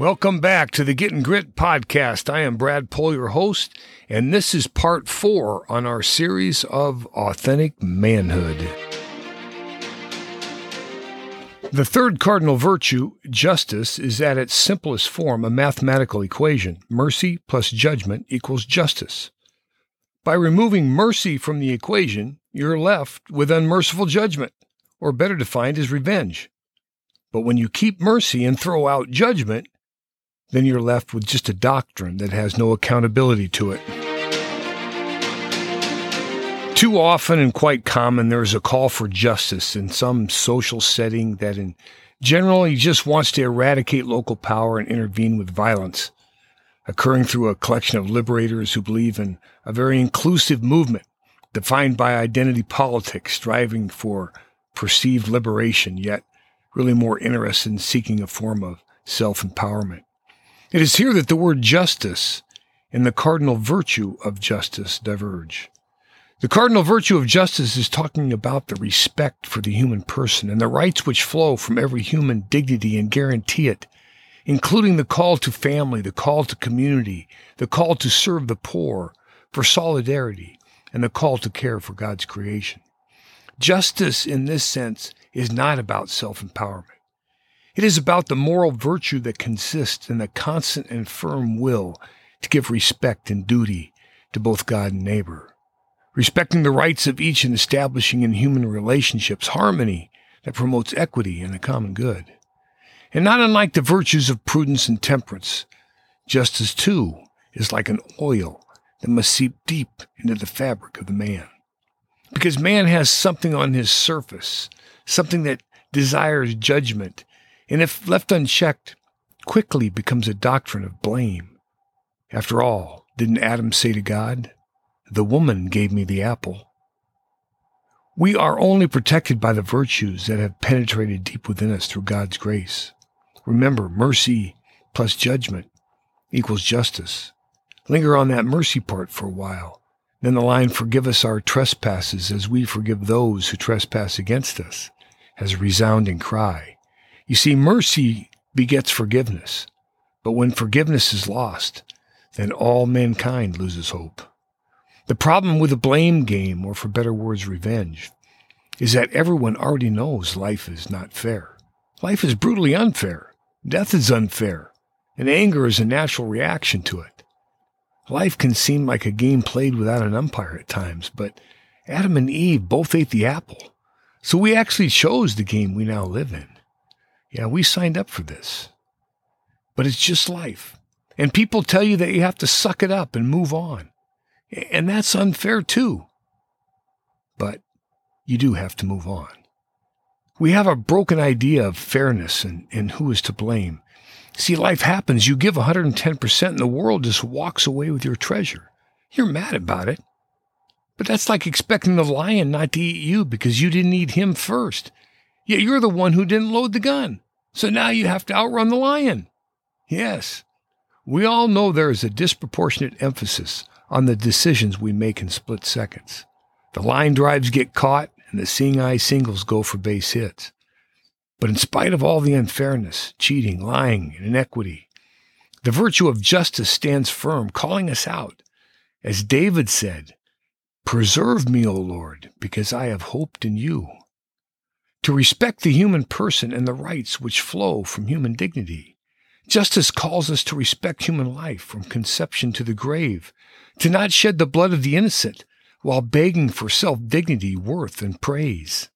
Welcome back to the Getting Grit podcast. I am Brad Pohl, your host, and this is part four on our series of authentic manhood. The third cardinal virtue, justice, is at its simplest form a mathematical equation. Mercy plus judgment equals justice. By removing mercy from the equation, you're left with unmerciful judgment, or better defined as revenge. But when you keep mercy and throw out judgment, then you're left with just a doctrine that has no accountability to it. Too often and quite common, there is a call for justice in some social setting that in generally just wants to eradicate local power and intervene with violence, occurring through a collection of liberators who believe in a very inclusive movement defined by identity politics, striving for perceived liberation, yet really more interested in seeking a form of self empowerment. It is here that the word justice and the cardinal virtue of justice diverge. The cardinal virtue of justice is talking about the respect for the human person and the rights which flow from every human dignity and guarantee it, including the call to family, the call to community, the call to serve the poor, for solidarity, and the call to care for God's creation. Justice in this sense is not about self empowerment. It is about the moral virtue that consists in the constant and firm will to give respect and duty to both God and neighbor, respecting the rights of each and establishing in human relationships harmony that promotes equity and the common good. And not unlike the virtues of prudence and temperance, justice too is like an oil that must seep deep into the fabric of the man. Because man has something on his surface, something that desires judgment and if left unchecked, quickly becomes a doctrine of blame. After all, didn't Adam say to God, The woman gave me the apple? We are only protected by the virtues that have penetrated deep within us through God's grace. Remember, mercy plus judgment equals justice. Linger on that mercy part for a while. Then the line, forgive us our trespasses as we forgive those who trespass against us, has a resounding cry. You see, mercy begets forgiveness. But when forgiveness is lost, then all mankind loses hope. The problem with the blame game, or for better words, revenge, is that everyone already knows life is not fair. Life is brutally unfair. Death is unfair. And anger is a natural reaction to it. Life can seem like a game played without an umpire at times, but Adam and Eve both ate the apple. So we actually chose the game we now live in. Yeah, we signed up for this. But it's just life. And people tell you that you have to suck it up and move on. And that's unfair too. But you do have to move on. We have a broken idea of fairness and, and who is to blame. See, life happens. You give 110% and the world just walks away with your treasure. You're mad about it. But that's like expecting the lion not to eat you because you didn't eat him first. Yet you're the one who didn't load the gun. So now you have to outrun the lion. Yes, we all know there is a disproportionate emphasis on the decisions we make in split seconds. The line drives get caught and the seeing eye singles go for base hits. But in spite of all the unfairness, cheating, lying, and inequity, the virtue of justice stands firm, calling us out. As David said, Preserve me, O Lord, because I have hoped in you to respect the human person and the rights which flow from human dignity. Justice calls us to respect human life from conception to the grave, to not shed the blood of the innocent while begging for self dignity, worth, and praise.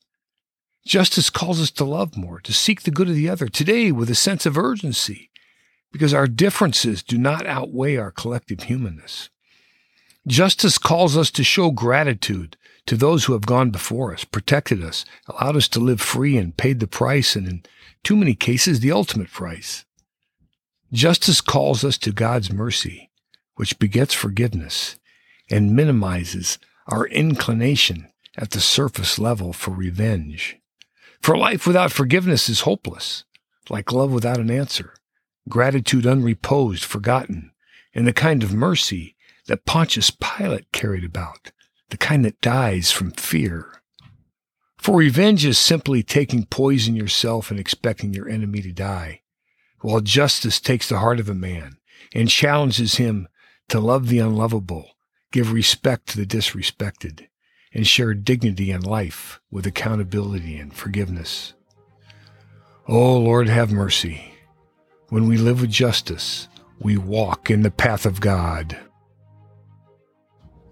Justice calls us to love more, to seek the good of the other, today with a sense of urgency, because our differences do not outweigh our collective humanness. Justice calls us to show gratitude to those who have gone before us, protected us, allowed us to live free, and paid the price, and in too many cases, the ultimate price. Justice calls us to God's mercy, which begets forgiveness and minimizes our inclination at the surface level for revenge. For life without forgiveness is hopeless, like love without an answer, gratitude unreposed, forgotten, and the kind of mercy that Pontius Pilate carried about the kind that dies from fear. For revenge is simply taking poison yourself and expecting your enemy to die. while justice takes the heart of a man and challenges him to love the unlovable, give respect to the disrespected, and share dignity and life with accountability and forgiveness. Oh, Lord, have mercy. When we live with justice, we walk in the path of God.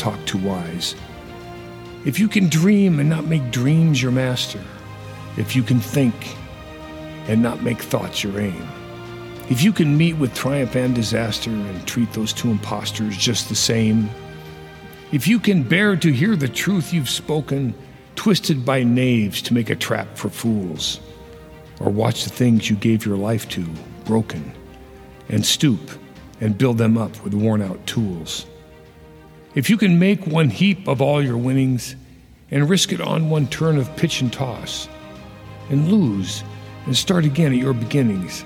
talk too wise. If you can dream and not make dreams your master, if you can think and not make thoughts your aim. If you can meet with triumph and disaster and treat those two impostors just the same. If you can bear to hear the truth you've spoken, twisted by knaves to make a trap for fools, or watch the things you gave your life to broken, and stoop and build them up with worn out tools. If you can make one heap of all your winnings and risk it on one turn of pitch and toss, and lose and start again at your beginnings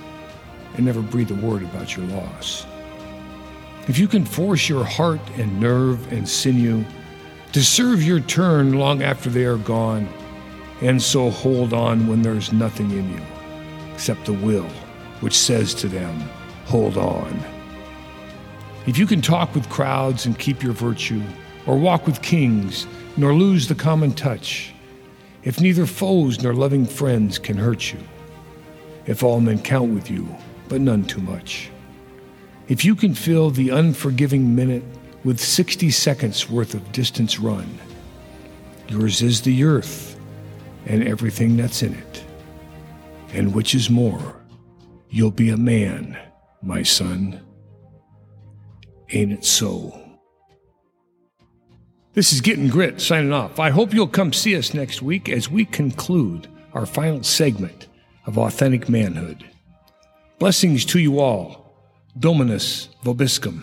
and never breathe a word about your loss. If you can force your heart and nerve and sinew to serve your turn long after they are gone, and so hold on when there's nothing in you except the will which says to them, Hold on. If you can talk with crowds and keep your virtue, or walk with kings, nor lose the common touch, if neither foes nor loving friends can hurt you, if all men count with you, but none too much, if you can fill the unforgiving minute with 60 seconds worth of distance run, yours is the earth and everything that's in it. And which is more, you'll be a man, my son. Ain't it so? This is Getting Grit signing off. I hope you'll come see us next week as we conclude our final segment of Authentic Manhood. Blessings to you all. Dominus Vobiscum.